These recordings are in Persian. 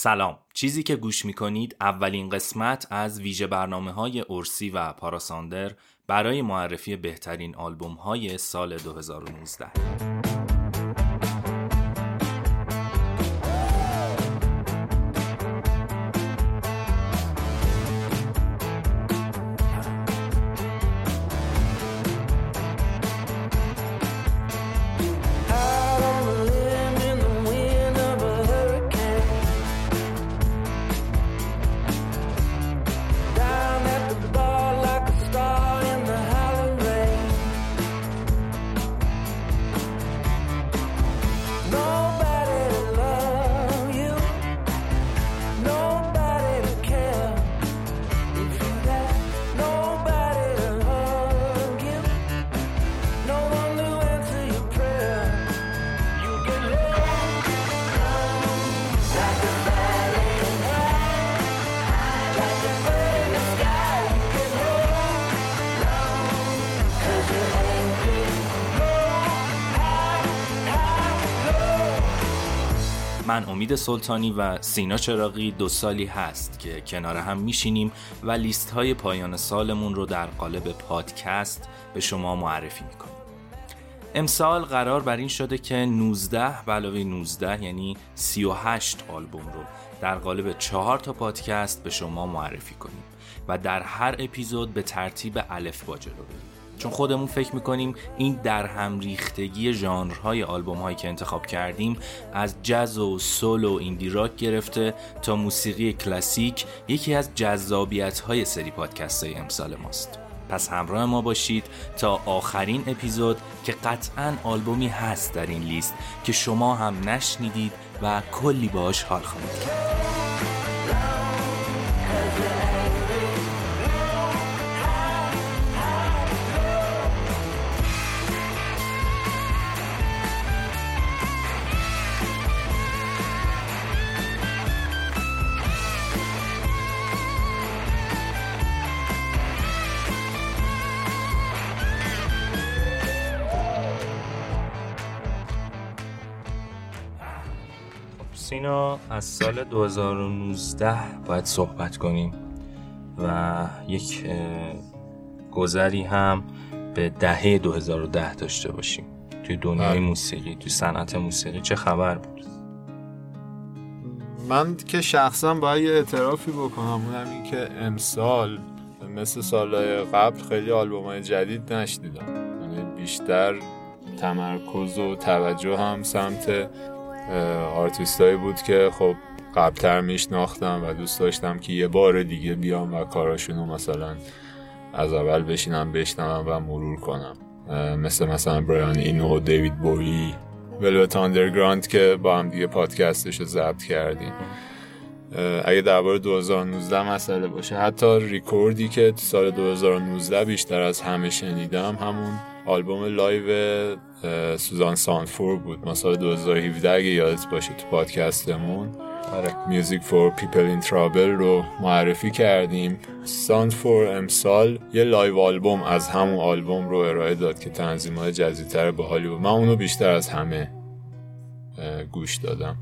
سلام. چیزی که گوش می‌کنید اولین قسمت از ویژه برنامه های ارسی و پاراساندر برای معرفی بهترین آلبوم های سال 2019 امید سلطانی و سینا چراقی دو سالی هست که کنار هم میشینیم و لیست های پایان سالمون رو در قالب پادکست به شما معرفی می‌کنیم. امسال قرار بر این شده که 19 علاوه 19 یعنی 38 آلبوم رو در قالب چهار تا پادکست به شما معرفی کنیم و در هر اپیزود به ترتیب الف با جلو بریم. چون خودمون فکر می‌کنیم این در هم ریختگی ژانرهای آلبوم هایی که انتخاب کردیم از جز و سول و ایندی راک گرفته تا موسیقی کلاسیک یکی از جذابیت های سری پادکست های امسال ماست. پس همراه ما باشید تا آخرین اپیزود که قطعا آلبومی هست در این لیست که شما هم نشنیدید و کلی باش حال خواهید کرد. از سال 2019 باید صحبت کنیم و یک گذری هم به دهه 2010 داشته باشیم. توی دنیای بله. موسیقی توی صنعت موسیقی چه خبر بود؟ من که شخصا باید یه اعترافی بکنم. اونم این که امسال مثل سالهای قبل خیلی آلبوم های جدید نشنیدم. یعنی بیشتر تمرکز و توجه هم سمت آرتیستایی بود که خب قبلتر میشناختم و دوست داشتم که یه بار دیگه بیام و کاراشونو مثلا از اول بشینم بشنوم و مرور کنم. مثل مثلا Brian Eno و David Bowie، Velvet Underground که با هم دیگه پادکستش رو ضبط کردیم. اگه درباره 2019 مسئله باشه حتی ریکوردی که سال 2019 بیشتر از همه شنیدم همون آلبوم live Susanne Sundfør بود. ما سال 2017 اگه یادت باشه تو پادکستمون Music for People in Trouble رو معرفی کردیم. Sundfør امسال یه live album از همون آلبوم رو ارائه داد که تنظیم های جزی‌تر باحالی بود. من اونو بیشتر از همه گوش دادم.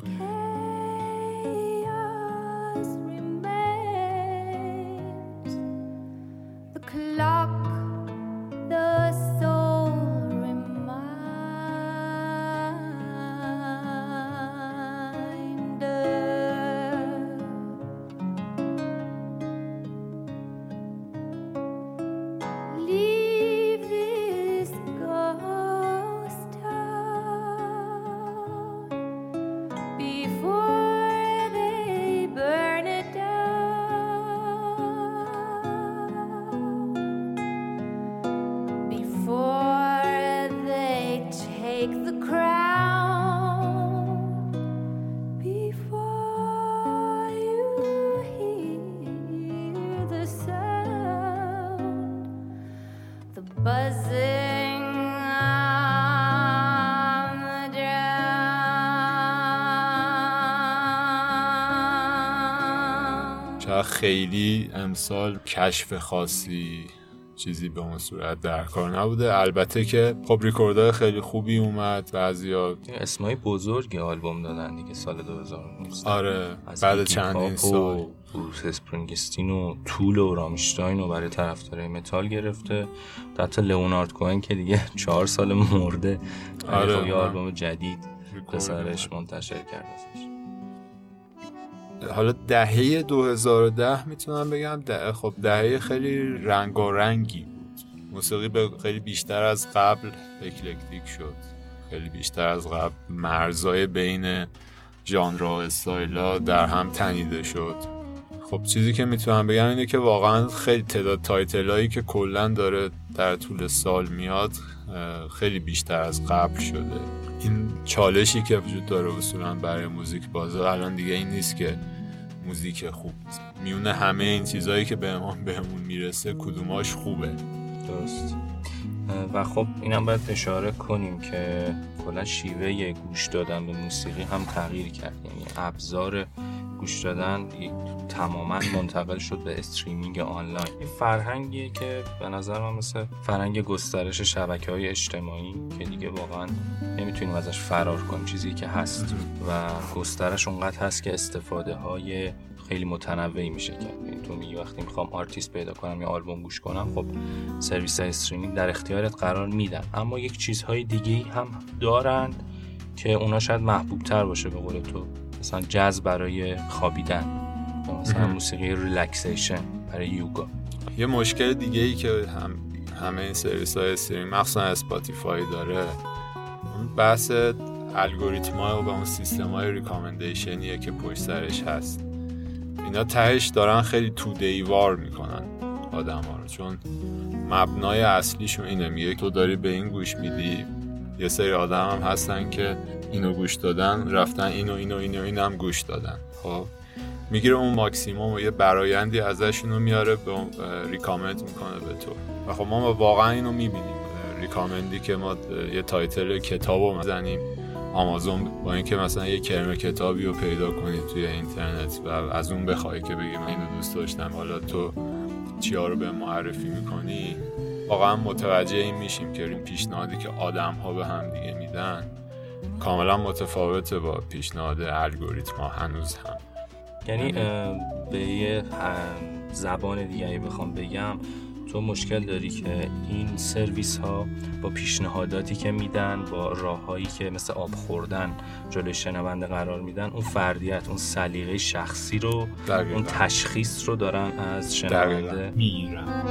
خیلی امسال کشف خاصی چیزی به اون صورت در کار نبوده. البته که خب ریکوردهای خیلی خوبی اومد بعضیا اسمای بزرگ آلبوم دادن دیگه سال 2019 آره بعد چندین سال. Bruce Springsteen و Tool و Rammstein رو برای طرفدارای متال گرفته. حتی Leonard Cohen که دیگه چهار سال مرده. آره. خب یه آلبوم جدید پسرش منتشر کرده. حالا دهه 2010 می‌تونم بگم. ده خب دهه خیلی رنگارنگی بود. موسیقی به خیلی بیشتر از قبل اکلکتیک شد. خیلی بیشتر از قبل مرزای بین ژانرها و استایلا در هم تنیده شد. خب چیزی که می‌تونم بگم اینه که واقعا خیلی تعداد تایتلایی که کلا داره در طول سال میاد خیلی بیشتر از قبل شده. این چالشی که وجود داره اصولا برای موزیک بازار الان دیگه این نیست که موزیک خوب میونه همه این چیزهایی که بهمون بهمون می‌رسه کدوماش خوبه؟ درست. و خب اینم باید اشاره کنیم که کلا شیوه گوش دادن به موسیقی هم تغییر کرد. یعنی ابزار گوش دادن تماما منتقل شد به استریمینگ آنلاین. این فرهنگیه که به نظر من مثل فرهنگ گسترش شبکه های اجتماعی که دیگه واقعا نمی‌تونیم ازش فرار کنیم. چیزی که هست و گسترش اونقدر هست که استفاده های خیلی متنوعی میشه کرد. یعنی تو میگی وقتی می‌خوام آرتیست پیدا کنم یا آلبوم گوش کنم خب سرویس streaming در اختیارت قرار میدن. اما یک چیزهای دیگه هم دارند که اونا شاید محبوب تر باشه به قول تو. مثلا جز برای خوابیدن مثلا موسیقی relaxation برای یوگا. یه مشکل دیگه ای که هم همه این سرویس های stream مخصوصا Spotify داره اون بحث الگوریتم ها و اون سیستم های recommendation یه که پشت سرش هست. اینا تهش دارن خیلی تو دیوار می‌کنن آدم ها رو. چون مبنای اصلیشون اینه. میگه تو داری به این گوش میدی. یه سری آدم هم هستن که اینو گوش دادن رفتن اینو اینو اینو این هم گوش دادن. خب می‌گیره اون ماکسیموم و یه برایندی ازشون رو میاره به recommend می‌کنه به تو. و خب ما واقعا اینو می‌بینیم. recommend ی که ما یه title کتاب رو مزنیم آمازون با اینکه مثلا یه کرم کتابی رو پیدا کنید توی اینترنت و از اون بخوای که بگی من اینو دوست داشتم حالا تو چیا رو به من معرفی می‌کنی؟ واقعا متوجه این میشیم که این پیشنهادی که آدم ها به هم دیگه میدن کاملا متفاوته با پیشنهاد الگوریتم ها هنوز هم. یعنی به یه زبان دیگری بخوام بگم تو مشکل داری که این سرویس ها با پیشنهاداتی که میدن با راههایی که مثل آب خوردن جلوی شنونده قرار میدن اون فردیت اون سلیقه شخصی رو اون تشخیص رو دارن از شنونده. می‌گیرن.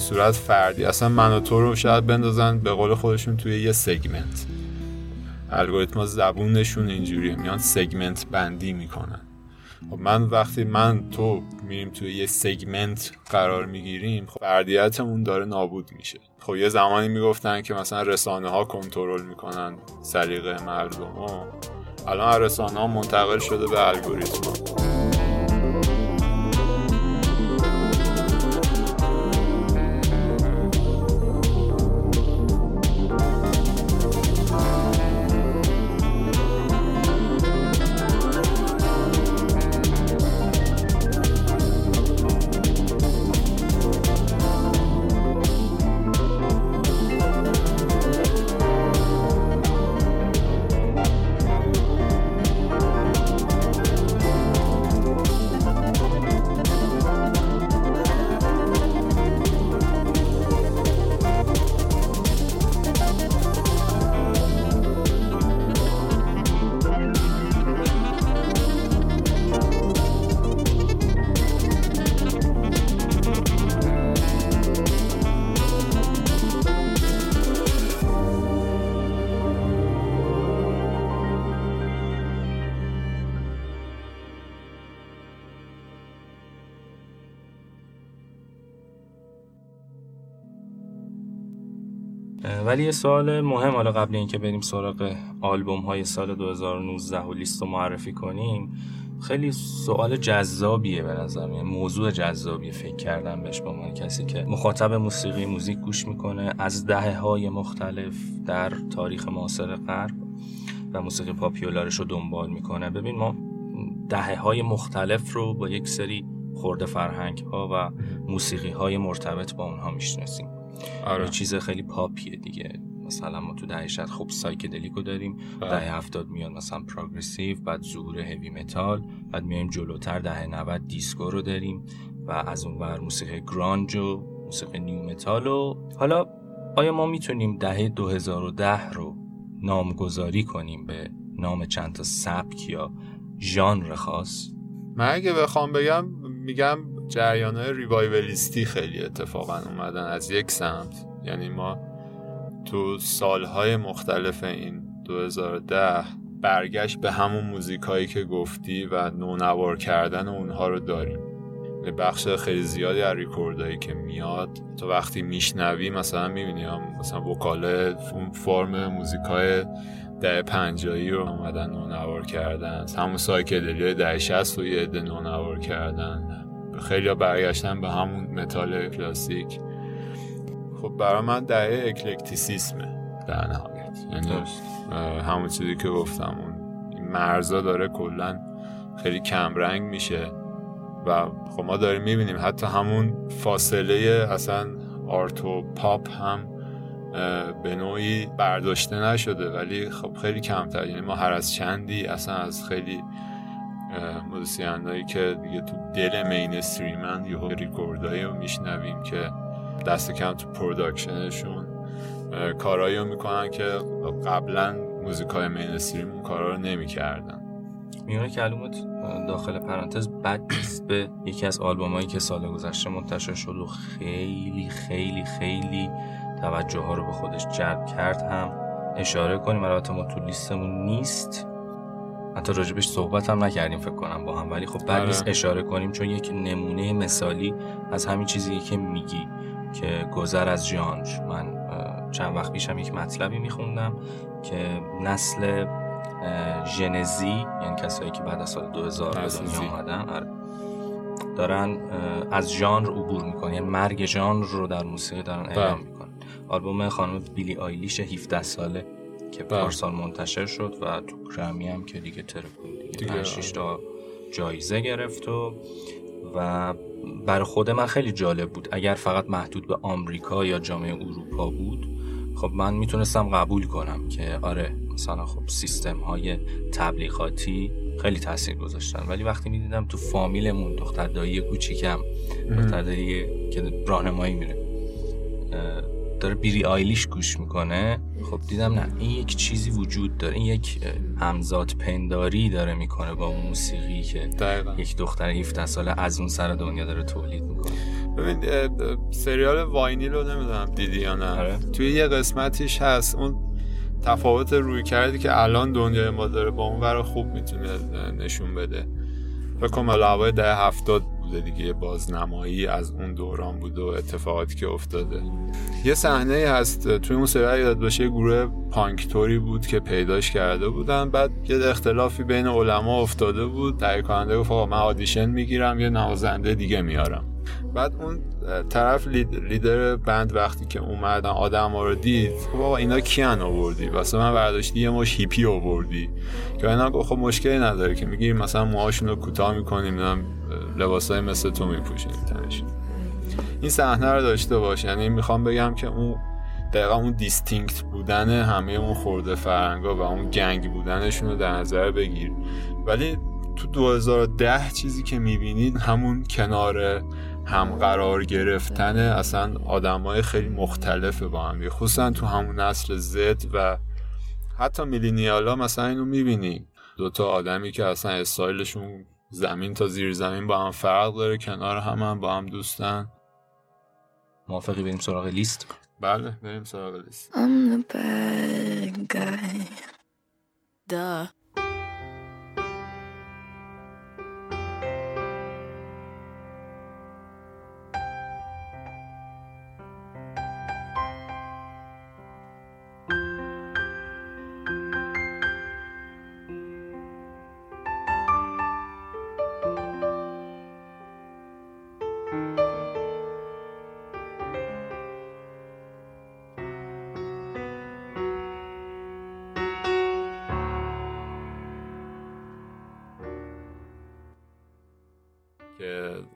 صورت فردی. اصلا من و تو رو شاید بندازن به قول خودشون توی یه سگمنت. الگوریتما زبونشون اینجوریه میان سگمنت بندی می‌کنن. خب من وقتی من تو میریم توی یه سگمنت قرار می‌گیریم خب فردیتمون داره نابود میشه. خب یه زمانی می‌گفتن که مثلا رسانه ها کنترل می‌کنن سلیقه مردم. ها الان رسانه ها منتقل شده به الگوریتما ولی یه سوال مهم حالا قبل اینکه بریم سراغ آلبوم های سال 2019 و لیست رو معرفی کنیم خیلی سوال جذابیه به نظر موضوع جذابیه. فکر کردم بهش با من کسی که مخاطب موسیقی موزیک گوش می‌کنه از دهه های مختلف در تاریخ معاصر غرب و موسیقی پاپیولارش رو دنبال می‌کنه. ببین ما دهه های مختلف رو با یک سری خورده فرهنگ ها و موسیقی های مرتبط با اونها می‌شناسیم. آره. چیز خیلی پاپیه دیگه مثلا ما تو دهه شصت خب psychedelic و داریم. دهه هفتاد میاد مثلا progressive بعد ظهور heavy metal بعد میایم جلوتر دهه 90 دیسکو رو داریم و از اون ور موسیقی grunge و موسیقی nu metal و حالا آیا ما می‌تونیم دهه 2010 رو نامگذاری کنیم به نام چند تا سبک یا ژانر خاص من اگه بخوام بگم میگم جریانه ریوایولیستی خیلی اتفاقا اومدن از یک سمت. یعنی ما تو سالهای مختلف این 2010 برگشت به همون موزیک هایی که گفتی و نونوار کردن اونها رو داریم. به بخش خیلی زیادی از ریکوردهایی که میاد تو وقتی میشنوی مثلا می‌بینی هم مثلا وکاله فرم موزیک های دهه پنجاهی رو اومدن نونوار کردن. همون psychedelic های دهه شصت رو یه عده نونوار کردن. خیلی برگشتن به همون متال کلاسیک. خب برای من دهه eclecticism ه. در نهایت. یعنی همون چیزی که گفتم اون مرزا داره کلا خیلی کمرنگ میشه و خب ما داریم می‌بینیم حتی همون فاصله اصلا art و پاپ هم به نوعی برداشته نشده ولی خب خیلی کمتر. یعنی ما هر از چندی اصلا از خیلی musician که دیگه تو دل mainstream ن یه ریکوردهایی رو میشنویم که دست کم تو production شون. کارایی رو می‌کنن که قبلا موزیک های mainstream اون کارا رو نمی‌کردن. میونه کلمات داخل پرانتز بد نیست. به یکی از آلبوم که سال گذشته منتشر شد و خیلی خیلی خیلی توجه ها رو به خودش جلب کرد هم اشاره کنیم. البته ما تو لیستمون نیست. حتی راجبش صحبت هم نکردیم فکر کنم با هم ولی خب بعد نیست آره. اشاره کنیم چون یک نمونه مثالی از همین چیزی که میگی که گذر از ژانر من چند وقت پیشم یک مطلبی میخوندم که نسل ژنزی یعنی کسایی که بعد از سال 2000 به دنیا آمدن آره، دارن از ژانر عبور می‌کنن. یعنی مرگ ژانر رو در موسیقی دارن اعلام بله. می‌کنن. آلبوم خانم بیلی آیلیش 17 ساله. که بله. پارسال منتشر شد و تو گرمی هم که دیگه ترکون دیگه, دیگه تا جایزه گرفت و و برای خود من خیلی جالب بود. اگر فقط محدود به آمریکا یا جامعه اروپا بود خب من می‌تونستم قبول کنم که آره مثلا خب سیستم های تبلیغاتی خیلی تاثیر گذاشتن. ولی وقتی می‌دیدم تو فامیلمون دختر دایی کوچیکم دختر دایی که راهنمایی میره داره بیری آیلیش گوش می‌کنه. خب دیدم نه این یک چیزی وجود داره. این یک همزاد پنداری داره می‌کنه با اون موسیقی که دقیقا. یک دختر 17 ساله از اون سر دنیا داره تولید می‌کنه. ببین سریال واینیل رو نمی‌دونم دیدی یا نه. آره. توی یه قسمتیش هست اون تفاوت روی کردی که الان دنیای ما داره با اون ور خوب می‌تونه نشون بده. فکر کنم علاوه ده هفتاد بوده دیگه بازنمایی از اون دوران بوده و اتفاقاتی که افتاده. یه صحنه هست توی اون سریال یاد باشه گروه پانکتوری بود که پیداش کرده بودن. بعد یه اختلافی بین علما افتاده بود. تهیه کننده گفت من آدیشن می‌گیرم یه نوازنده دیگه میارم. بعد اون طرف leader band وقتی که اومدن آدم ها رو دید آقا اینا کیان آوردی؟ واسه من برداشتی یه مشت هیپی آوردی. که اینا خب مشکلی نداره که میگیم مثلا موهاشون رو کوتاه می‌کنیم لباسای مثل تو میپوشیم تنشون این صحنه رو داشته باش. یعنی می‌خوام بگم که اون دقیقا اون distinct بودن همه اون خرده فرهنگا و اون gang بودنشون رو در نظر بگیر. ولی تو 2010 چیزی که می‌بینید همون کنار هم قرار گرفتن اصلا آدمای خیلی مختلفه با هم خصوصا تو همون نسل زد و حتی میلینیالا مثلا اینو می‌بینی. دوتا آدمی که اصلا استایلشون زمین تا زیر زمین با هم فرق داره کنار هم, هم با هم دوستن. موافقی بریم سراغ لیست؟ بله بریم سراغ لیست. که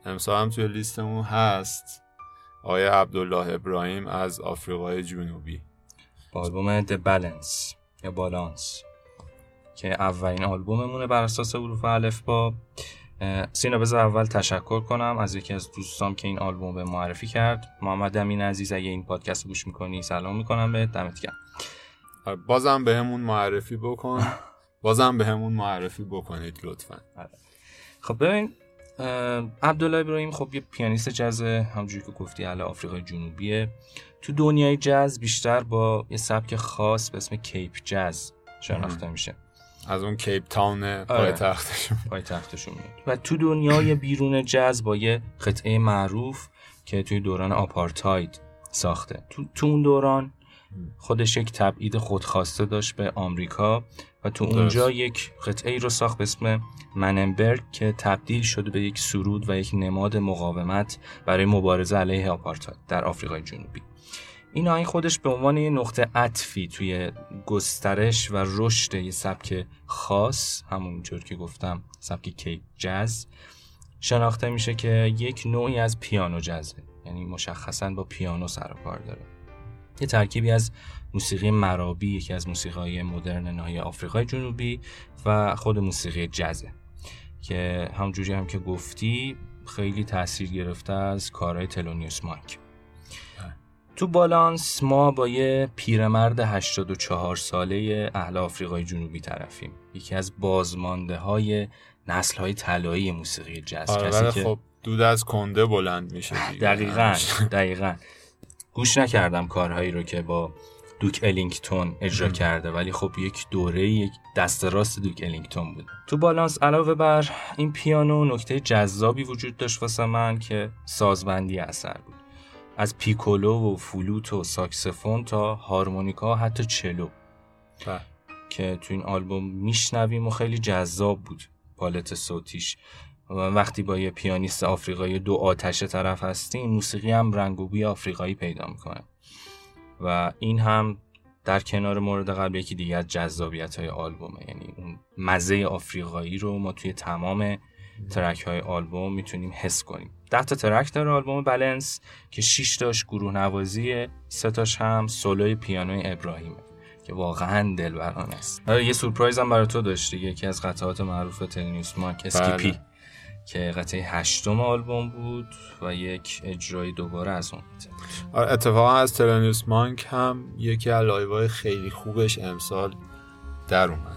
امسال هم توی لیستمون هست آقای عبدالله ابراهیم از آفریقای جنوبی. با آلبوم The Balance یا بالانس که اولین آلبوممونه بر اساس حروف الف با. سینا بذار اول تشکر کنم از یکی از دوستام که این آلبوم به معرفی کرد. محمد امین عزیز اگه این پادکست رو گوش می‌کنی سلام می‌کنم به دمت گرم. آره، بازم به همون معرفی بکن. بازم به همون معرفی بکنید لطفا. آره. خب ببین عبدالله ابراهیم خب یه پیانیست جز همجوری که گفتی اهل آفریقای جنوبیه. تو دنیای جز بیشتر با یه سبک خاص به اسم کیپ جز شناخته میشه. از اون کیپ تاون پایتختشون. پایتختشون میاد. و تو دنیای بیرون جز با یه قطعه معروف که توی دوران آپارتاید ساخته. تو, تو اون دوران خودش یک تبعید خودخواسته داشت به آمریکا و تو اونجا یک قطعه ای رو ساخت به اسم مننبرگ که تبدیل شده به یک سرود و یک نماد مقاومت برای مبارزه علیه آپارتاید در آفریقای جنوبی. این آهنگ خودش به عنوان یه نقطه عطفی توی گسترش و رشد یه سبک خاص همونجور که گفتم سبک کیک جز شناخته میشه که یک نوعی از پیانو جزه یعنی مشخصا با پیانو سر و کار داره. یه ترکیبی از موسیقی مرابی یکی از موسیقی مدرن ناحیه آفریقای جنوبی و خود موسیقی جزه. که همونجوری هم که گفتی خیلی تاثیر گرفته از کارهای تلونیوس مانک. تو بالانس ما با یه پیرمرد 84 ساله اهل آفریقای جنوبی طرفیم. یکی از بازمانده های نسل های طلایی موسیقی جز. آره کسی که خب دود از کنده بلند میشه دقیقا دقیقا. گوش نکردم کارهایی رو که با دوک الینگتون اجرا کرده ولی خب یک دوره یک دست راست دوک الینگتون بود. تو بالانس علاوه بر این پیانو نکته جذابی وجود داشت واسه من که سازبندی اثر بود. از پیکولو و فلوت و ساکسفون تا هارمونیکا حتی cello. بله. که تو این آلبوم میشنویم و خیلی جذاب بود پالت صوتیش. وقتی با یه پیانیست آفریقایی دوآتیشه طرف هستیم موسیقی هم رنگ و بوی آفریقایی پیدا می‌کنه. و این هم در کنار مورد قبل یکی دیگه از جذابیت های آلبومه. یعنی اون مزه آفریقایی رو ما توی تمام track های آلبوم می‌تونیم حس کنیم. ده تا track داره آلبوم بلنس که 6 تاش گروه نوازی سه تاش هم سولوی پیانوی ابراهیمه که واقعا دلبرانه است. آره، یه سورپرایز هم برای تو داشتی یکی از قطعات معروف تلونیوس مانک Skippy بله. که قطعه هشتم آلبوم بود و یک اجرای دوباره از اون آره اتفاقا از تلنیوس مانک هم یکی از لایوهای خیلی خوبش امسال در اومد.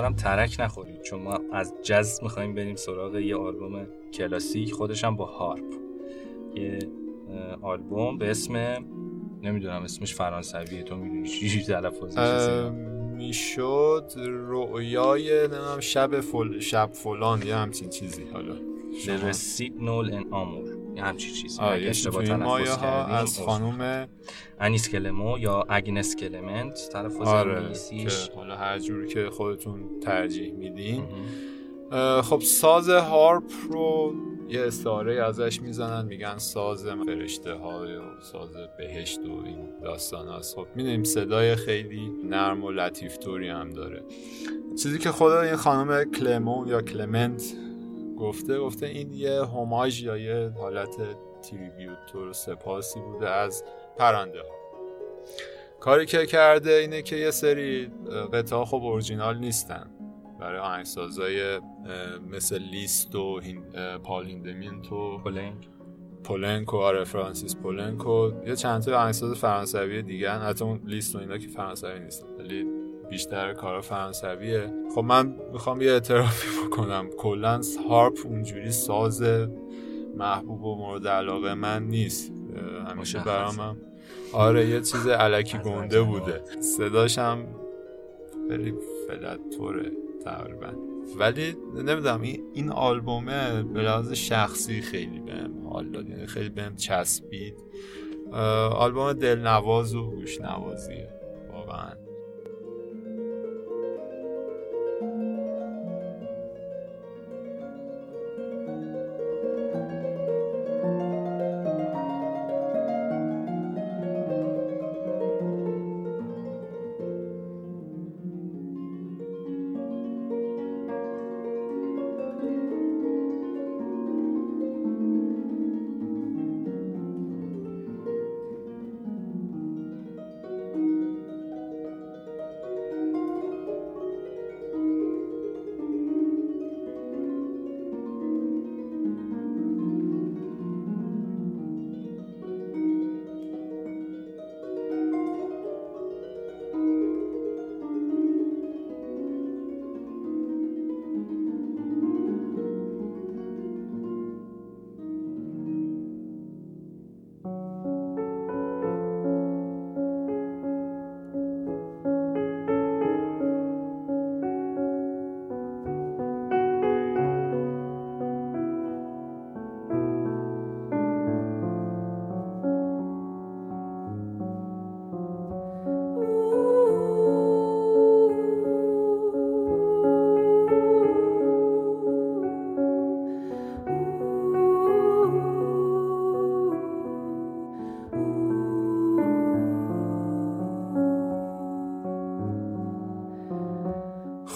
امیدوارم ترک نخورید. چون ما از جز می‌خوایم بریم سراغ یه آلبوم کلاسیک خودشم با harp. یه آلبوم به اسم نمی‌دونم اسمش فرانسویه تو می‌دونی چی تلفظ می‌شد رویای نمی‌دونم شب فل... شب فلان یه همچین چیزی حالا. rossignol en amour یه همچی چیزی. آه اشتباه تلفظ ها از خانوم انیس کلمو یا اگنس کلمنت تلفظ آره که حالا هر جوری که خودتون ترجیح میدین. خب ساز هارپ رو یه استعاره ازش می‌زنن میگن ساز فرشته های و ساز بهشت و این داستان هست خب می‌دونیم صدای خیلی نرم و لطیف توری هم داره. چیزی که خود این خانم کلمون یا کلمنت گفته گفته این یه هماج یا یه حالت تریبیوت و سپاسی بوده از پرنده ها. کاری که کرده اینه که یه سری قطعه خب اورجینال نیستن. برای آهنگسازای مثل لیست و پال هیندمیت و پولنک. پولنک و آره فرانسیس پولنک و یه چند تا آهنگساز فرانسوی دیگه حتی اون لیست و اینا که فرانسوی نیستن. ولی بیشتر کار فرانسویه. خب من می‌خوام یه اعترافی بکنم. کلا harp اونجوری ساز محبوب و مورد علاقه من نیست. همیشه برام آره یه چیز علکی گنده بوده. صداشم خیلی فلت طوره تقریبا. ولی نمی‌دونم این این آلبومه به لحاظ شخصی خیلی بهم حال داد. یعنی خیلی بهم چسبید. آلبوم دلنواز و گوش نوازیه واقعا.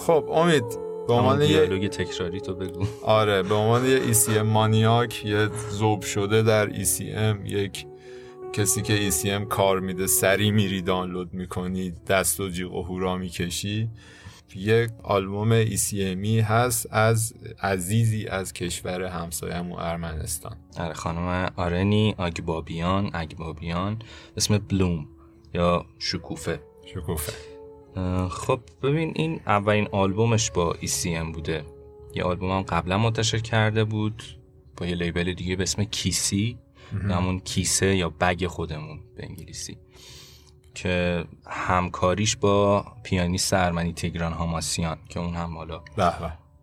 خب امید به عنوان یه تکراری تو بگو. آره به عنوان یه ECM مانیاک یه زوب شده در ECM یک کسی که ECM کار میده سری میری دانلود می‌کنی دست و جیغ و هورا می‌کشی. یک آلبوم ECMی هست از عزیزی از کشور همسایه‌مون ارمنستان. آره خانم آرنی آگبابیان اگبابیان اسم بلوم یا شکوفه. شکوفه. خب ببین این اولین آلبومش با ECM بوده. یه آلبوم هم قبلا منتشر کرده بود با یه لیبل دیگه به اسم کیسی. همون کیسه یا بگ خودمون به انگلیسی. که همکاریش با پیانیست ارمنی تیگران هاماسیان که اون هم حالا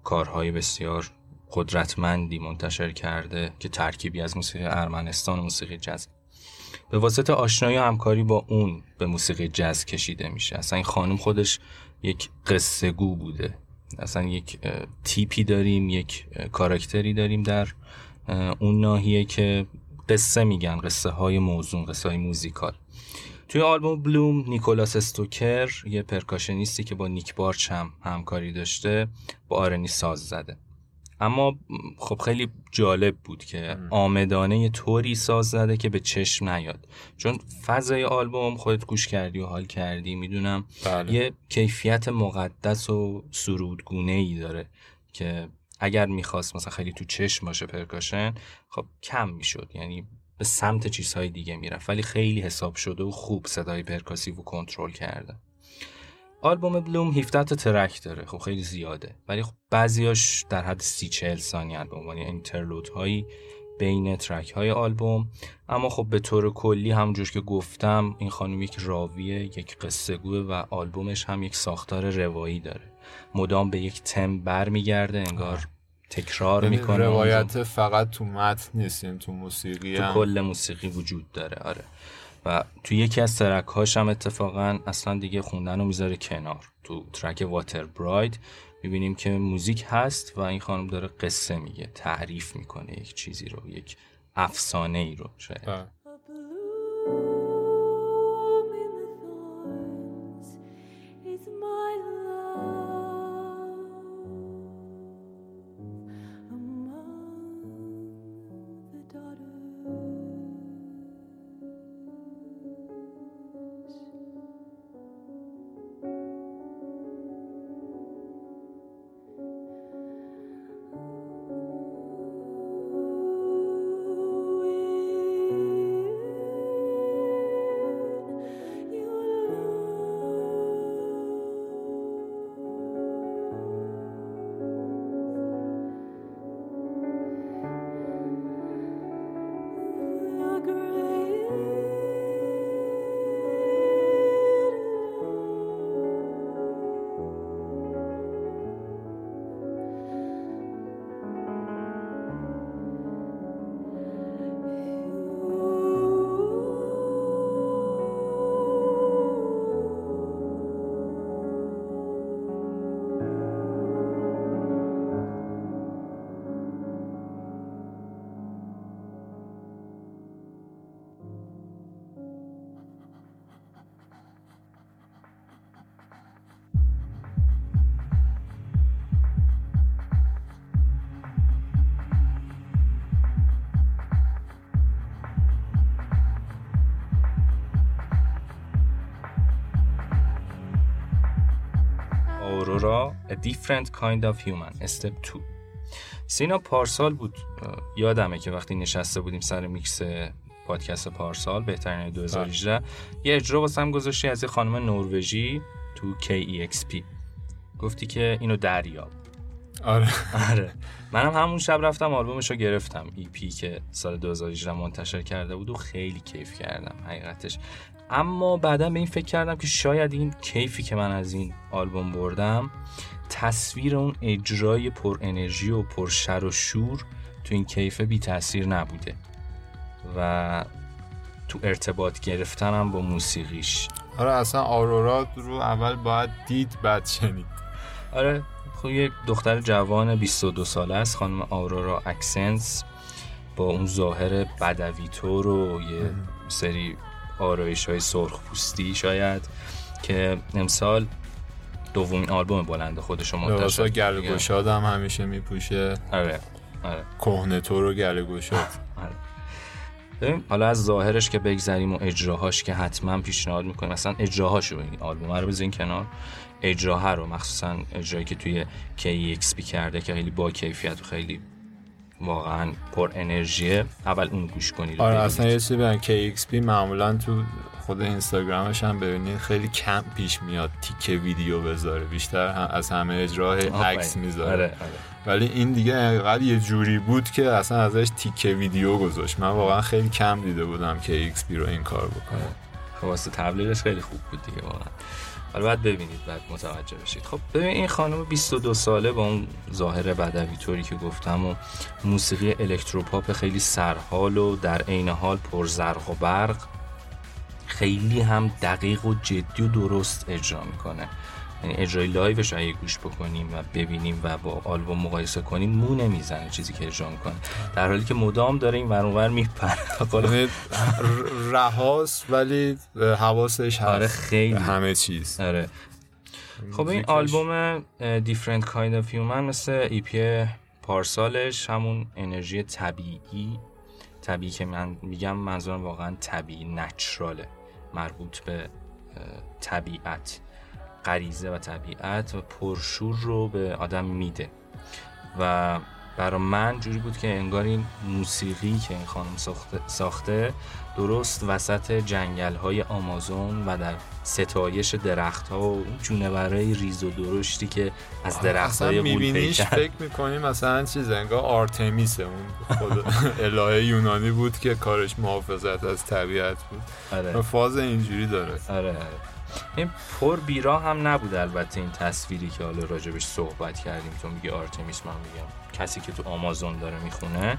کارهای بسیار قدرتمندی منتشر کرده که ترکیبی از موسیقی ارمنستان و موسیقی جز به واسطه آشنایی و همکاری با اون به موسیقی جز کشیده میشه. اصلا این خانم خودش یک قصه گو بوده. اصلا یک تیپی داریم یک کاراکتری داریم در اون ناحیه که قصه میگن قصه های موزون قصه های موزیکال. توی آلبوم بلوم نیکولاس استوکر یه پرکاشنیستی که با نیک بارچ هم همکاری داشته با آرنی ساز زده. اما خب خیلی جالب بود که عامدانه طوری ساز زده که به چشم نیاد. چون فضای آلبوم خودت گوش کردی و حال کردی می‌دونم. بله. یه کیفیت مقدس و سرودگونه ای داره که اگر می‌خواست مثلا خیلی تو چشم باشه percussion خب کم می‌شد. یعنی به سمت چیزهای دیگه می‌رفت. ولی خیلی حساب شده و خوب صدای percussion و کنترل کرده. آلبوم Bloom 17 تا track داره. خب خیلی زیاده. ولی خب بعضیاش در حد 30 40 ثانیه به عنوان interlude هایی بین ترک های آلبوم. اما خب به طور کلی همونجور که گفتم این خانم یک راویه یک قصه گوه و آلبومش هم یک ساختار روایی داره. مدام به یک تم برمیگرده انگار تکرار یعنی می‌کنه. روایت فقط تو متن نیست یعنی تو موسیقی تو هم. کل موسیقی وجود داره. آره. و تو یکی از ترک هاش هم اتفاقا اصلا دیگه خوندن رو می‌ذاره کنار. تو ترک واتر براید می‌بینیم که موزیک هست و این خانم داره قصه میگه تعریف می‌کنه یک چیزی رو یک افسانه ای رو شاید. Aurora A Different Kind of Human Step 2 سینا پارسال بود. یادمه که وقتی نشسته بودیم سر میکس پادکست پارسال بهترین 2018 یه اجرا واسم گذاشتی از یه خانم نروژی تو KEXP گفتی که اینو دریاب. آره. آره. منم همون شب رفتم آلبومش رو گرفتم. EP که سال 2018 منتشر کرده بود و خیلی کیف کردم حقیقتش. اما بعدا به این فکر کردم که شاید این کیفی که من از این آلبوم بردم تصویر اون اجرای پر انرژی و پر شر و شور تو این کیف بی تاثیر نبوده. و تو ارتباط گرفتنم با موسیقیش. آره اصلا آرورا رو اول باید دید بعد شنید. آره خب یه دختر جوان 22 ساله است خانم آورورا اکسنس با اون ظاهر بدوی طور و یه سری آرایش های سرخ پوستی شاید که امسال دومین آلبوم بلند خودش رو منتشر. گشاد هم همیشه میپوشه. آره آره. کهنه تو رو گل گشاد آره. ببین حالا از ظاهرش که بگذریم و اجراهاش که حتما پیشنهاد می‌کنیم. مثلا اجراهاشو ببین آلبوم رو بزنین کنار. اجراها رو مخصوصا اجرایی که توی KEXP کرده که خیلی با کیفیت و خیلی واقعا پر انرژیه. اول اون گوش کنید آره. اصلا یه چیزی بگم KXP معمولا تو خود اینستاگرامش هم ببینید خیلی کم پیش میاد تیکه ویدیو بذاره بیشتر هم از همه اجراه. عکس می‌ذاره. آره آره. ولی این دیگه انقدر یه جوری بود که اصلا ازش تیکه ویدیو گذاشت. من واقعا خیلی کم دیده بودم که XP رو این کار بکنه. خب واسه تبلیغش خیلی خوب بود دیگه واقعا. حالا بعد ببینید بعد متوجه بشید. خب ببین این خانم 22 ساله با اون ظاهر بدوی طوری که گفتم و موسیقی الکتروپاپ خیلی سرحال و در عین حال پر زرق و برق خیلی هم دقیق و جدی و درست اجرا می‌کنه. یعنی اجرای لایوش اگه گوش بکنیم و ببینیم و با آلبوم مقایسه کنیم مو نمی‌زنه چیزی که اجرا می‌کنه. در حالی که مدام داره این ور اونور میپره. یعنی ر- رهاست ولی حواسش هست. آره خیلی. همه چیز. آره. خب این آلبوم Different Kind of Human مثل ایپی پارسالش همون انرژی طبیعی طبیعی که من میگم منظورم واقعا طبیعی نچراله مربوط به طبیعت. غریزه و طبیعت و پرشور رو به آدم میده. و برا من جوری بود که انگار این موسیقی که این خانم ساخته, ساخته درست وسط جنگل های آمازون و در ستایش درخت ها و جونه برای ریز و درشتی که از درخت های میبینیش فکر می‌کنیم مثلا چیز انگار آرتمیسه. اون خود الهه یونانی بود که کارش محافظت از طبیعت بود. آره. فاز اینجوری داره. آره آره. این پر بیرا هم نبود البته این تصویری که حالا راجبش صحبت کردیم. تو میگی آرتمیس من میگم کسی که تو آمازون داره می‌خونه.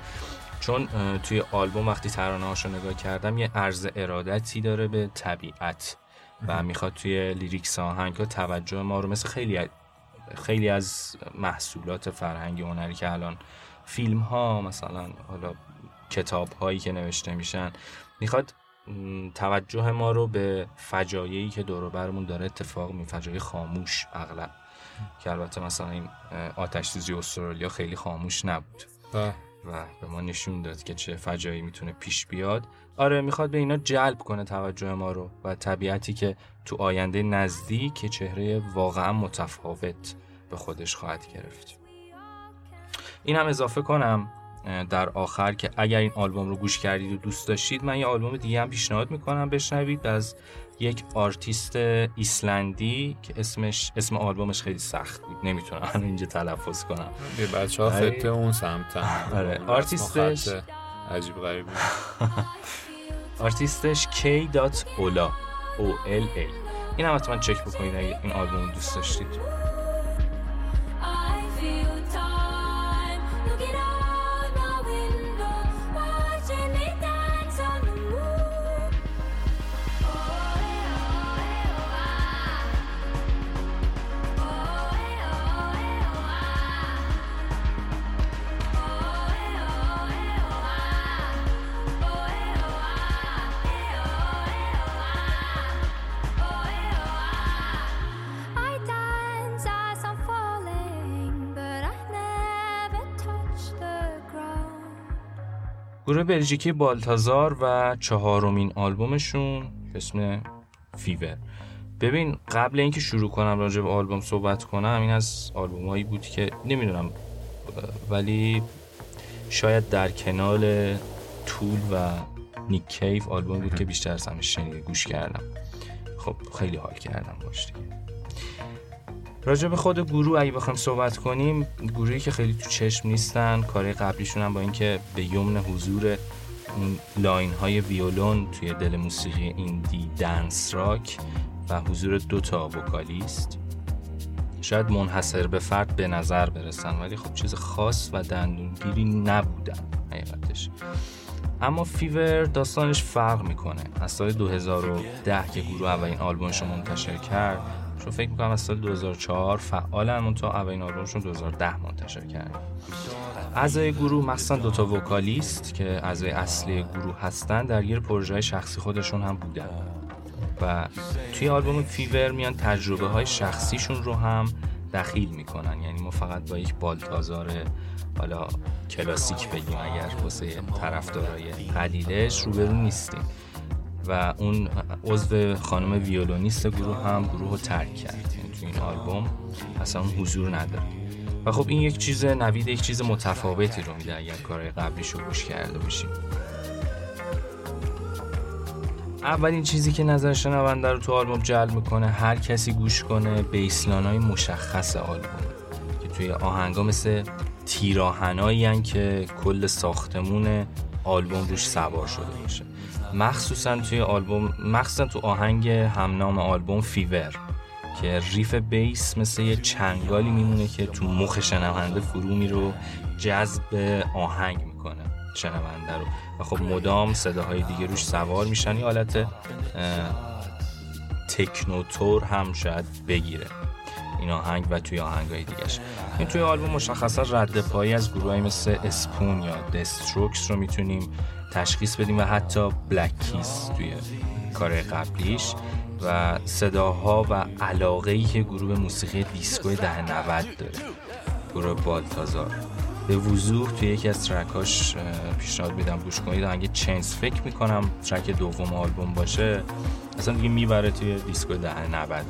چون توی آلبوم وقتی ترانه هاشو نگاه کردم یه عرض ارادتی داره به طبیعت و می‌خواد توی لیریکس آهنگ ها توجه ما رو مثل خیلی خیلی از محصولات فرهنگی هنری که الان فیلم ها مثلا حالا کتاب هایی که نوشته میشن می‌خواد توجه ما رو به فجایعی که دور برمون داره اتفاق می فجایع خاموش اغلب. که البته مثلا این آتش سوزی استرالیا خیلی خاموش نبود. و و به ما نشون داد که چه فجایی می‌تونه پیش بیاد. آره می‌خواد به اینا جلب کنه توجه ما رو و طبیعتی که تو آینده نزدیک چهره واقعا متفاوت به خودش خواهد گرفت. این هم اضافه کنم در آخر که اگر این آلبوم رو گوش کردید و دوست داشتید من یه آلبوم دیگه هم پیشنهاد می‌کنم بشنوید از یک آرتیست ایسلندی که اسمش اسم آلبومش خیلی سخت بود نمی‌تونم الان اینجا تلفظ کنم یه بچه ها. خطه اون سمتن آره. آرتیستش- عجیب غریبی آرتیستش K.Ola O L A این هم حتما چک بکنید اگه این آلبوم دوست داشتید گروه بلژیکی بالتازار و چهارمین آلبومشون اسم فیور. ببین قبل اینکه شروع کنم راجع به آلبوم صحبت کنم این از آلبوم هایی بود که نمی‌دونم ولی شاید در کنال طول و نیک کیف آلبوم بود که بیشتر از همه شنیده گوش کردم. خب خیلی حال کردم باش دیگه. راجع به خود گروه اگه بخوایم صحبت کنیم گروهی که خیلی تو چشم نیستن کارهای قبلیشون هم با اینکه به یمن حضور اون line های ویولون توی دل موسیقی indie dance rock و حضور دو تا vocalist. شاید منحصر به فرد به نظر برسن ولی خب چیز خاص و دندونگیری نبودن حقیقتش. اما Fever داستانش فرق می‌کنه. از سال 2010 که گروه اولین آلبومش رو منتشر کرد چون فکر می‌کنم از سال 2004 فعالن تا اولین آلبومشون 2010 منتشر کرد اعضای گروه مخصوصا دوتا vocalist که اعضای اصلی گروه هستن درگیر پروژه شخصی خودشون هم بودن. و توی آلبوم Fever میان تجربه های شخصیشون رو هم دخیل می‌کنن. یعنی ما فقط با یک بالتازار حالا کلاسیک بگیم اگر واسه طرفدارای قلیلش روبرو نیستیم. و اون عضو خانم ویولونیست گروه هم گروه رو ترک کرد. یعنی تو این آلبوم اصلا اون حضور نداره. و خب این یک چیز نوید یک چیز متفاوتی رو میده اگر کارهای قبلیش رو گوش کرده باشیم. اولین چیزی که نظر شنونده رو تو آلبوم جلب می‌کنه هر کسی گوش کنه بیسلان های مشخص آلبوم. که توی آهنگا مثل تیراهنایی که کل ساختمون آلبوم روش سوار شده باشه. مخصوصا توی آلبوم مخصوصا تو آهنگ همنام آلبوم فیور که ریف بیس مثل یه چنگالی میمونه که تو مخ شنونده فرو میره و جذب آهنگ می‌کنه شنونده رو. و خب مدام صداهای دیگه روش سوار میشن. یه حالت تکنوتور هم شاید بگیره این آهنگ و توی آهنگای دیگهش. این توی آلبوم مشخصا رد پایی از گروهایی مثل اسپون یا دستروکس رو می‌تونیم تشخیص بدیم و حتی بلک کیس توی کار قبلیش و صداها و علاقه ای که گروه موسیقی دیسکو ده 90 داره. گروه بالتازار به وضوح توی یکی از ترکاش پیشنهاد میدم گوش کنید. آهنگ Changes فکر می‌کنم ترک دوم آلبوم باشه اصلا دیگه می‌بره توی دیسکو ده 90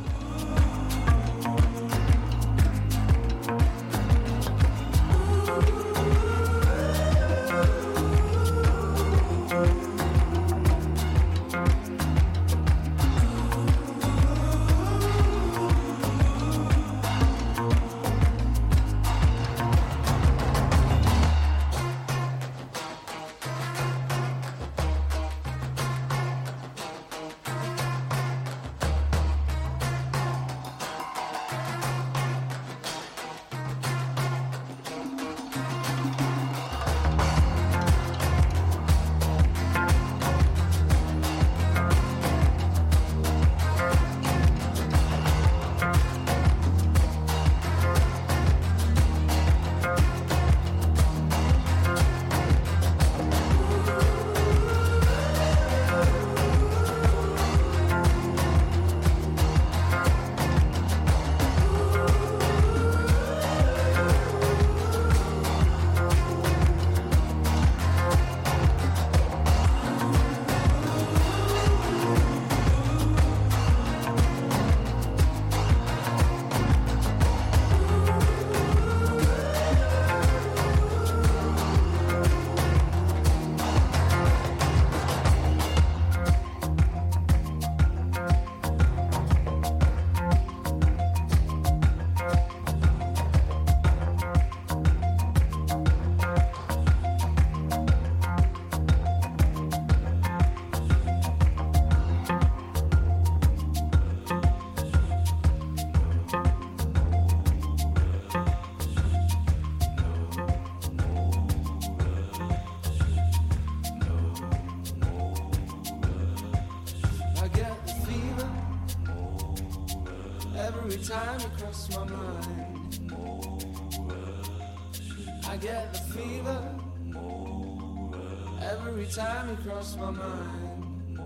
time you cross my mind,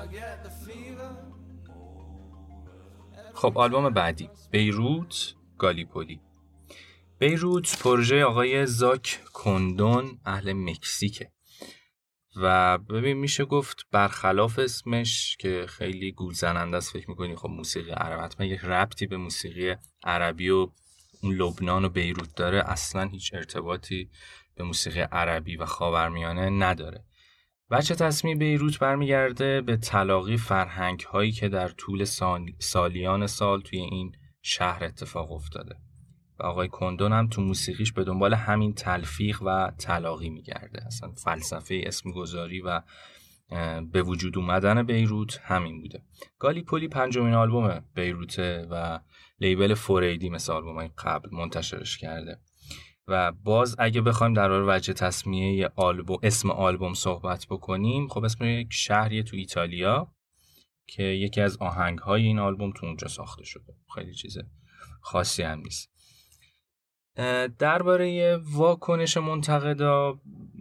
I get the fever. خب آلبوم بعدی. بیروت گالیپولی. بیروت پروژه آقای زاک کندون اهل مکزیکه. و ببین میشه گفت برخلاف اسمش که خیلی گول زننده است فکر می‌کنی خب موسیقی عرب. حتما یک ربطی به موسیقی عربی و اون لبنان و بیروت داره اصلا هیچ ارتباطی به موسیقی عربی و خاورمیانه نداره. بچه تصمیم بیروت برمیگرده به تلاقی فرهنگ هایی که در طول سال... سالیان سال توی این شهر اتفاق افتاده. و آقای کندون هم تو موسیقیش به دنبال همین تلفیق و تلاقی میگرده. اصلا فلسفه اسم گذاری و به وجود اومدن بیروت همین بوده. گالیپولی پنجمین آلبوم بیروته و لیبل فوریدی مثل آلبوم قبل منتشرش کرده. و باز اگه بخوایم در مورد وجه تصمیه آلبوم اسم آلبوم صحبت بکنیم خب اسم یک شهری تو ایتالیا که یکی از آهنگ های این آلبوم تو اونجا ساخته شده. خیلی چیز خاصی هم نیست. درباره واکنش منتقدا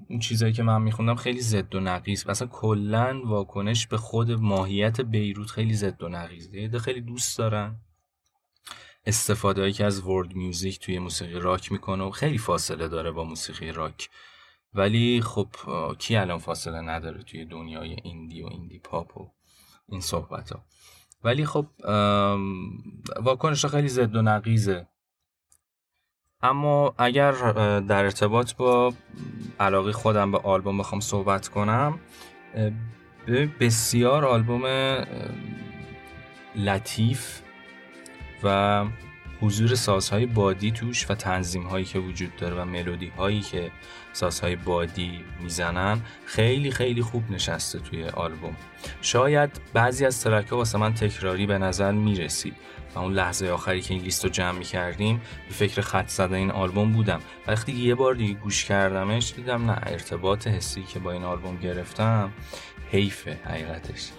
اون چیزایی که من میخوندم خیلی زد و نقیز. مثلا کلا واکنش به خود ماهیت بیروت خیلی زد و نقیز خیلی دوست دارن. استفاده که از ورد میوزیک توی موسیقی راک می‌کنه و خیلی فاصله داره با موسیقی راک. ولی خب کی الان فاصله نداره توی دنیای ایندی و ایندی پاپ و این صحبت ها ولی خب واکنش خیلی زد و نقیزه اما اگر در ارتباط با علاقه خودم به آلبوم بخوام صحبت کنم بسیار آلبوم لطیف و حضور سازهای بادی توش و تنظیم هایی که وجود داره و ملودی هایی که سازهای بادی می‌زنن خیلی خیلی خوب نشسته توی آلبوم. شاید بعضی از ترک ها واسه من تکراری به نظر می‌رسید و اون لحظه آخری که این لیست رو جمع می‌کردیم به فکر خط زده این آلبوم بودم. وقتی یه بار دیگه گوش کردمش دیدم نه ارتباط حسی که با این آلبوم گرفتم حیفه حقیقتش.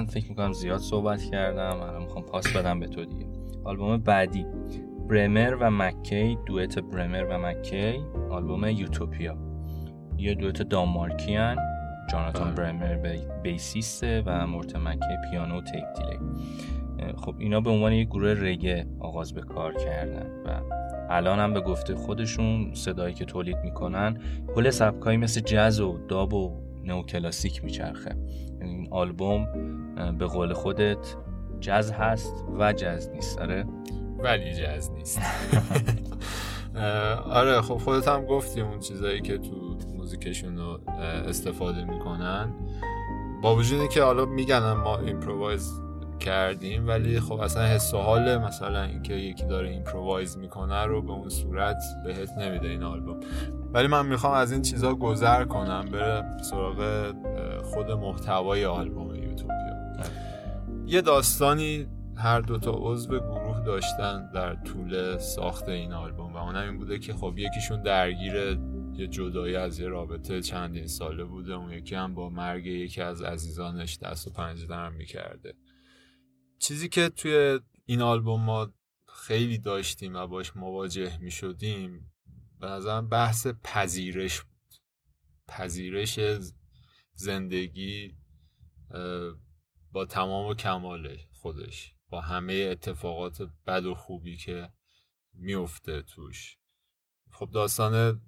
من فکر می‌کنم زیاد صحبت کردم. الان می‌خوام پاس بدم به تو دیگه. آلبوم بعدی برمر و مکی دوئت برمر و مکی آلبوم یوتوپیا. یه دوئت دانمارکی هن. جاناتان بله. برمر به بیسیسته و مورت مکی پیانو و تیپ دیلی خب اینا به عنوان یک گروه رگه آغاز به کار کردن و الان هم به گفته خودشون صدایی که تولید می‌کنن کل سبکایی مثل جز و داب و نوکلاسیک میچرخه. یعنی این آلبوم به قول خودت جز هست و جز نیست. آره؟ ولی جز نیست. آره خب خودت هم گفتی اون چیزایی که تو موزیکشون رو استفاده می‌کنن. با وجودی که حالا میگن ما improvise کردیم ولی خب اصلا حس و حال مثلا اینکه یکی داره improvise می‌کنه رو به اون صورت بهت نمیده این آلبوم. ولی من می‌خوام از این چیزا گذر کنم بره سراغ خود محتوای آلبوم یه داستانی هر دوتا عضو گروه داشتن در طول ساخت این آلبوم و اونم این بوده که خب یکیشون درگیر یه جدایی از یه رابطه چندین ساله بوده اون یکی هم با مرگ یکی از عزیزانش دست و پنجه نرم می‌کرده. چیزی که توی این آلبوم ما خیلی داشتیم و باش مواجه می‌شدیم به نظرم بحث پذیرش بود. پذیرش زندگی با تمام و کمال خودش با همه اتفاقات بد و خوبی که میفته توش. خب داستان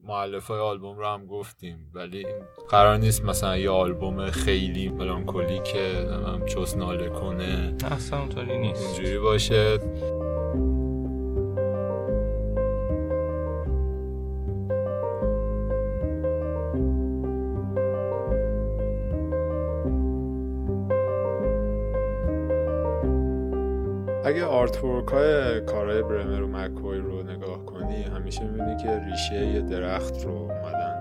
معلف های آلبوم رو هم گفتیم ولی این قرار نیست مثلا یه آلبوم خیلی ملانکولی که نمی‌دونم چوس ناله کنه. نه اصلا اونطوری نیست. اینجوری باشه. اگه آرت ورک های کارهای برمر و مکوی رو نگاه کنی همیشه می‌بینی که ریشه یه درخت رو اومدن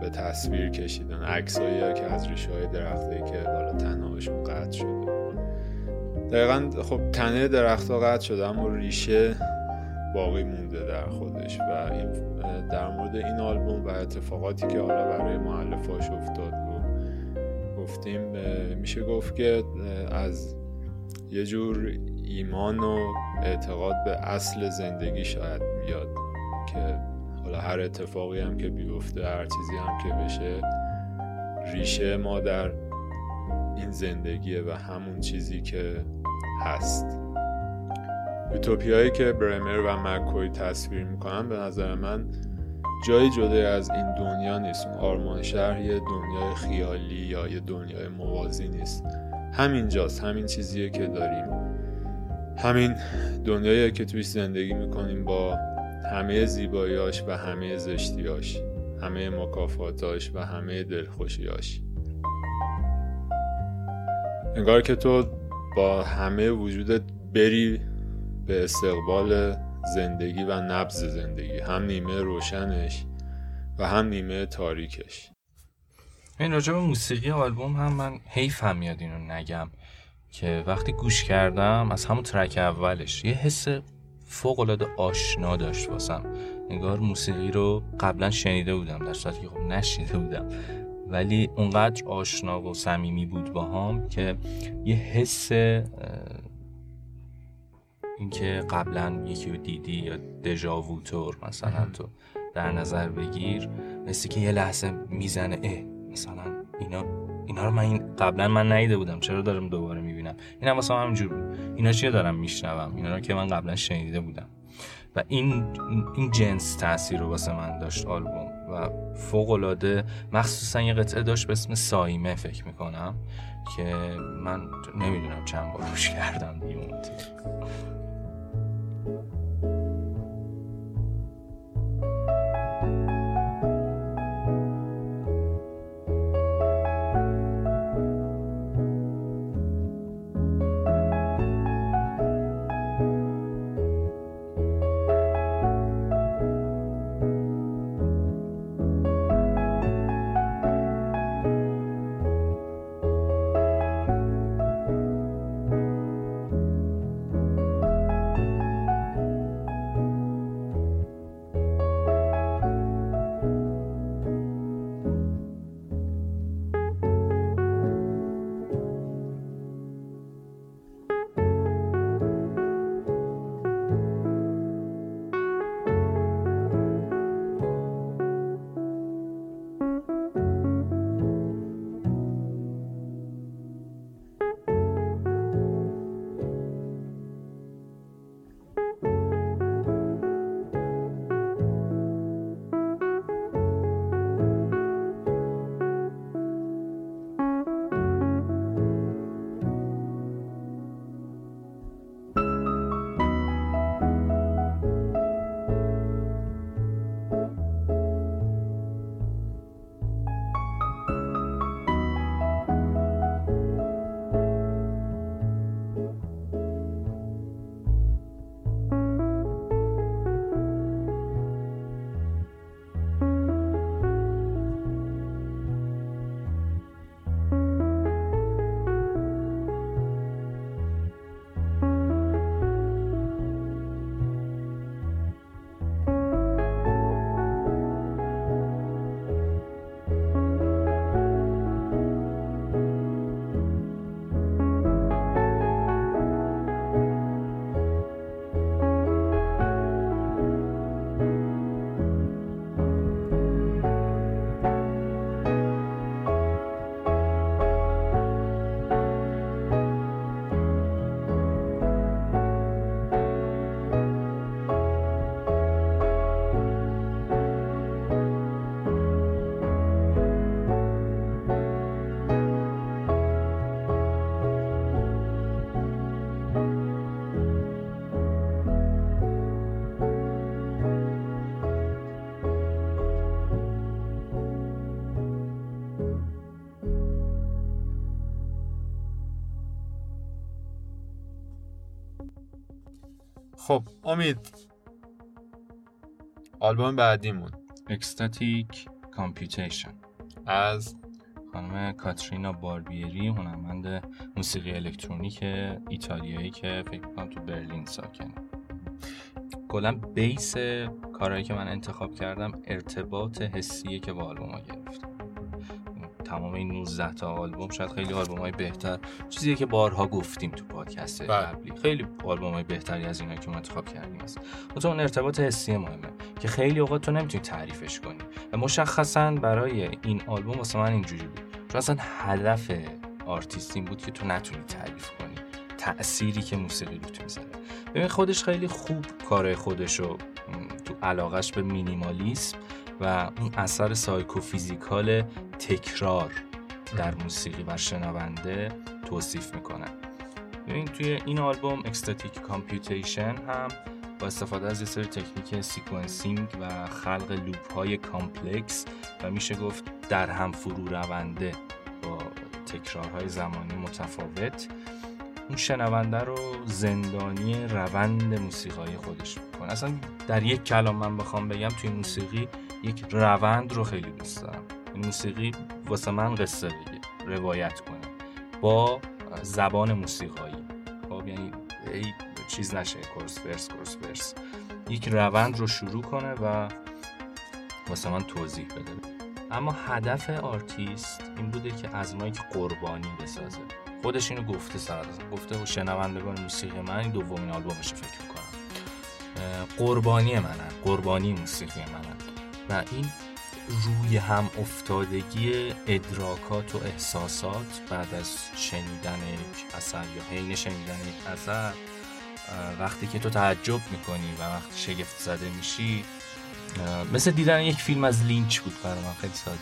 به تصویر کشیدن. عکسایی که از ریشه های درختی که حالا تنهاشون قطع شده. دقیقا خب تنه درخت ها قطع شده اما ریشه باقی مونده در خودش و در مورد این آلبوم و اتفاقاتی که حالا برای معلفاش افتاد رو گفتیم میشه گفت که از یه جور ایمان و اعتقاد به اصل زندگی شاید بیاد که حالا هر اتفاقی هم که بیفته هر چیزی هم که بشه ریشه ما در این زندگیه و همون چیزی که هست. یوتوپیایی که برمر و مکوی تصویر می‌کنن به نظر من جایی جدا از این دنیا نیست. آرمان شهر یه دنیای خیالی یا یه دنیای موازی نیست. همین جاست همین چیزیه که داریم. همین دنیایی که توش زندگی می‌کنیم با همه زیباییاش و همه زشتیاش همه مکافاتاش و همه دلخوشیاش انگار که تو با همه وجودت بری به استقبال زندگی و نبز زندگی هم نیمه روشنش و هم نیمه تاریکش. این راجع به موسیقی آلبوم هم من حیف هم میاد اینو نگم که وقتی گوش کردم از همون ترک اولش یه حس فوق العاده آشنا داشت واسم. انگار موسیقی رو قبلا شنیده بودم در صورتی که خب نشنیده بودم. ولی اونقدر آشنا و صمیمی بود باهام که یه حس اینکه قبلا یکی رو دیدی یا دژاوو طور مثلا تو در نظر بگیر مثل که یه لحظه می‌زنه اه مثلا اینا اینا رو من قبلا من ندیده بودم. چرا دارم دوباره می‌بینم؟ این هم واسه همینجور بود. اینا چیه دارم میشنوم؟ اینا رو که من قبلا شنیده بودم. و این این جنس تاثیر رو واسه من داشت آلبوم. و فوق العاده مخصوصا یه قطعه داشت به اسم سایمه فکر می‌کنم که من نمی‌دونم چند بار گوش کردم دیگه. خب امید. آلبوم بعدیمون. Ecstatic Computation از خانم کاترینا باربیری هنرمند موسیقی الکترونیک ایتالیایی که فکر می‌کنم تو برلین ساکنه کلا base کارهایی که من انتخاب کردم ارتباط حسیه که با آلبوم ها گرفتم تمام این 19 تا آلبوم شاید خیلی آلبوم های بهتر چیزیه که بارها گفتیم تو پادکست بله. قبلی. خیلی آلبوم های بهتری از اینایی که ما انتخاب کردیم است تو اون ارتباط حسی مهمه که خیلی اوقات تو نمی‌تونی تعریفش کنی. و مشخصا برای این آلبوم واسه من اینجوری بود. چون اصلا هدف آرتیست این بود که تو نتونی تعریف کنی تأثیری که موسیقی روت می‌ذاره. ببین خودش خیلی خوب کار خودشو م، تو علاقش به مینیمالیسم و اون اثر psychophysical تکرار در موسیقی و شنونده توصیف می‌کنه. ببین توی این آلبوم Ecstatic Computation هم با استفاده از یه سری تکنیک sequencing و خلق loop های complex و میشه گفت در هم فرو رونده با تکرارهای زمانی متفاوت اون شنونده رو زندانی روند موسیقایی خودش می‌کنه. اصلا در یک کلام من بخوام بگم توی موسیقی یک روند رو خیلی دوست دارم. موسیقی واسه من قصه بگه روایت کنه با زبان موسیقایی. خب یعنی ای چیز نشه chorus verse chorus verse. یک روند رو شروع کنه و واسه من توضیح بده. اما هدف آرتیست این بوده که از ما یک قربانی بسازه. خودش اینو گفته سر گفته و شنوندگان موسیقی من دومین آلبومش فکر می‌کنم. قربانی منن. قربانی موسیقی منن. و این روی هم افتادگی ادراکات و احساسات بعد از شنیدن یک اثر یا حین شنیدن یک اثر وقتی که تو تعجب می‌کنی و وقتی شگفت زده میشی مثل دیدن یک فیلم از لینچ بود برای من خیلی ساده.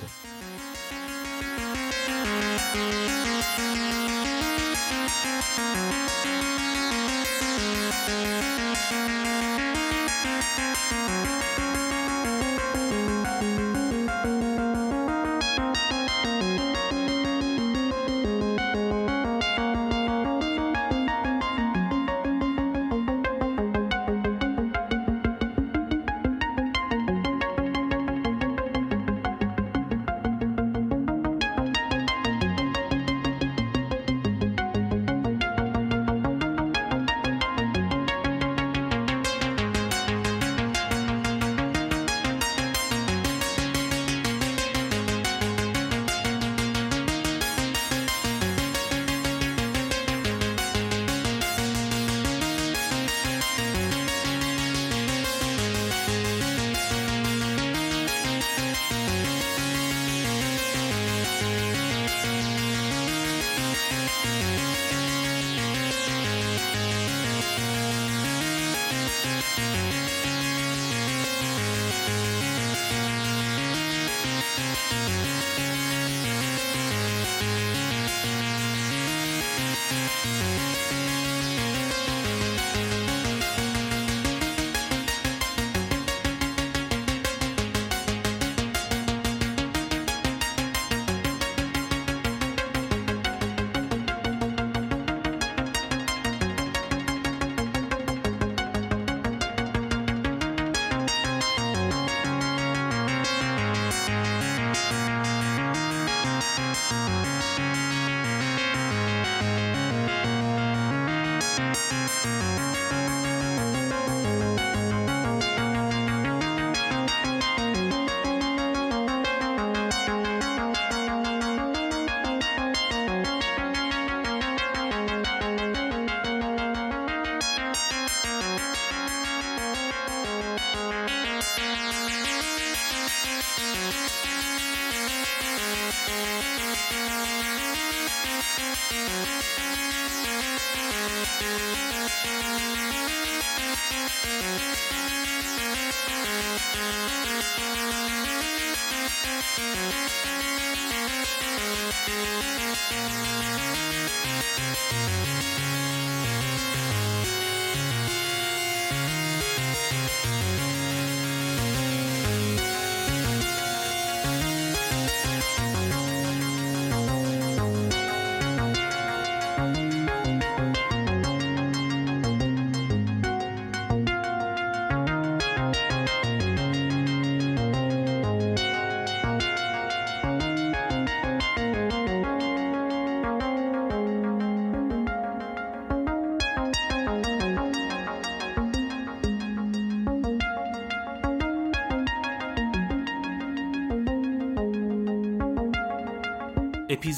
Thank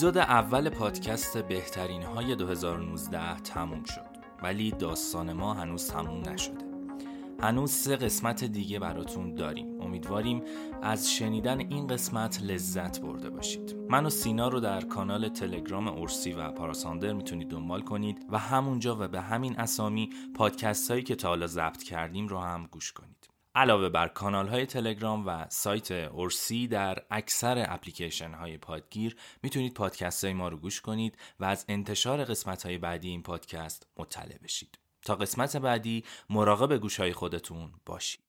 اپیزود اول پادکست بهترین های 2019 تموم شد. ولی داستان ما هنوز تموم نشده. هنوز سه قسمت دیگه براتون داریم. امیدواریم از شنیدن این قسمت لذت برده باشید. من و سینا رو در کانال تلگرام اورسی و پاراساندر می‌تونید دنبال کنید و همونجا و به همین اسامی پادکست هایی که تا حالا ضبط کردیم رو هم گوش کنید. علاوه بر کانال های تلگرام و سایت اورسی در اکثر اپلیکیشن های پادگیر می‌تونید پادکست های ما رو گوش کنید و از انتشار قسمت های بعدی این پادکست مطلع بشید. تا قسمت بعدی مراقب گوش های خودتون باشید.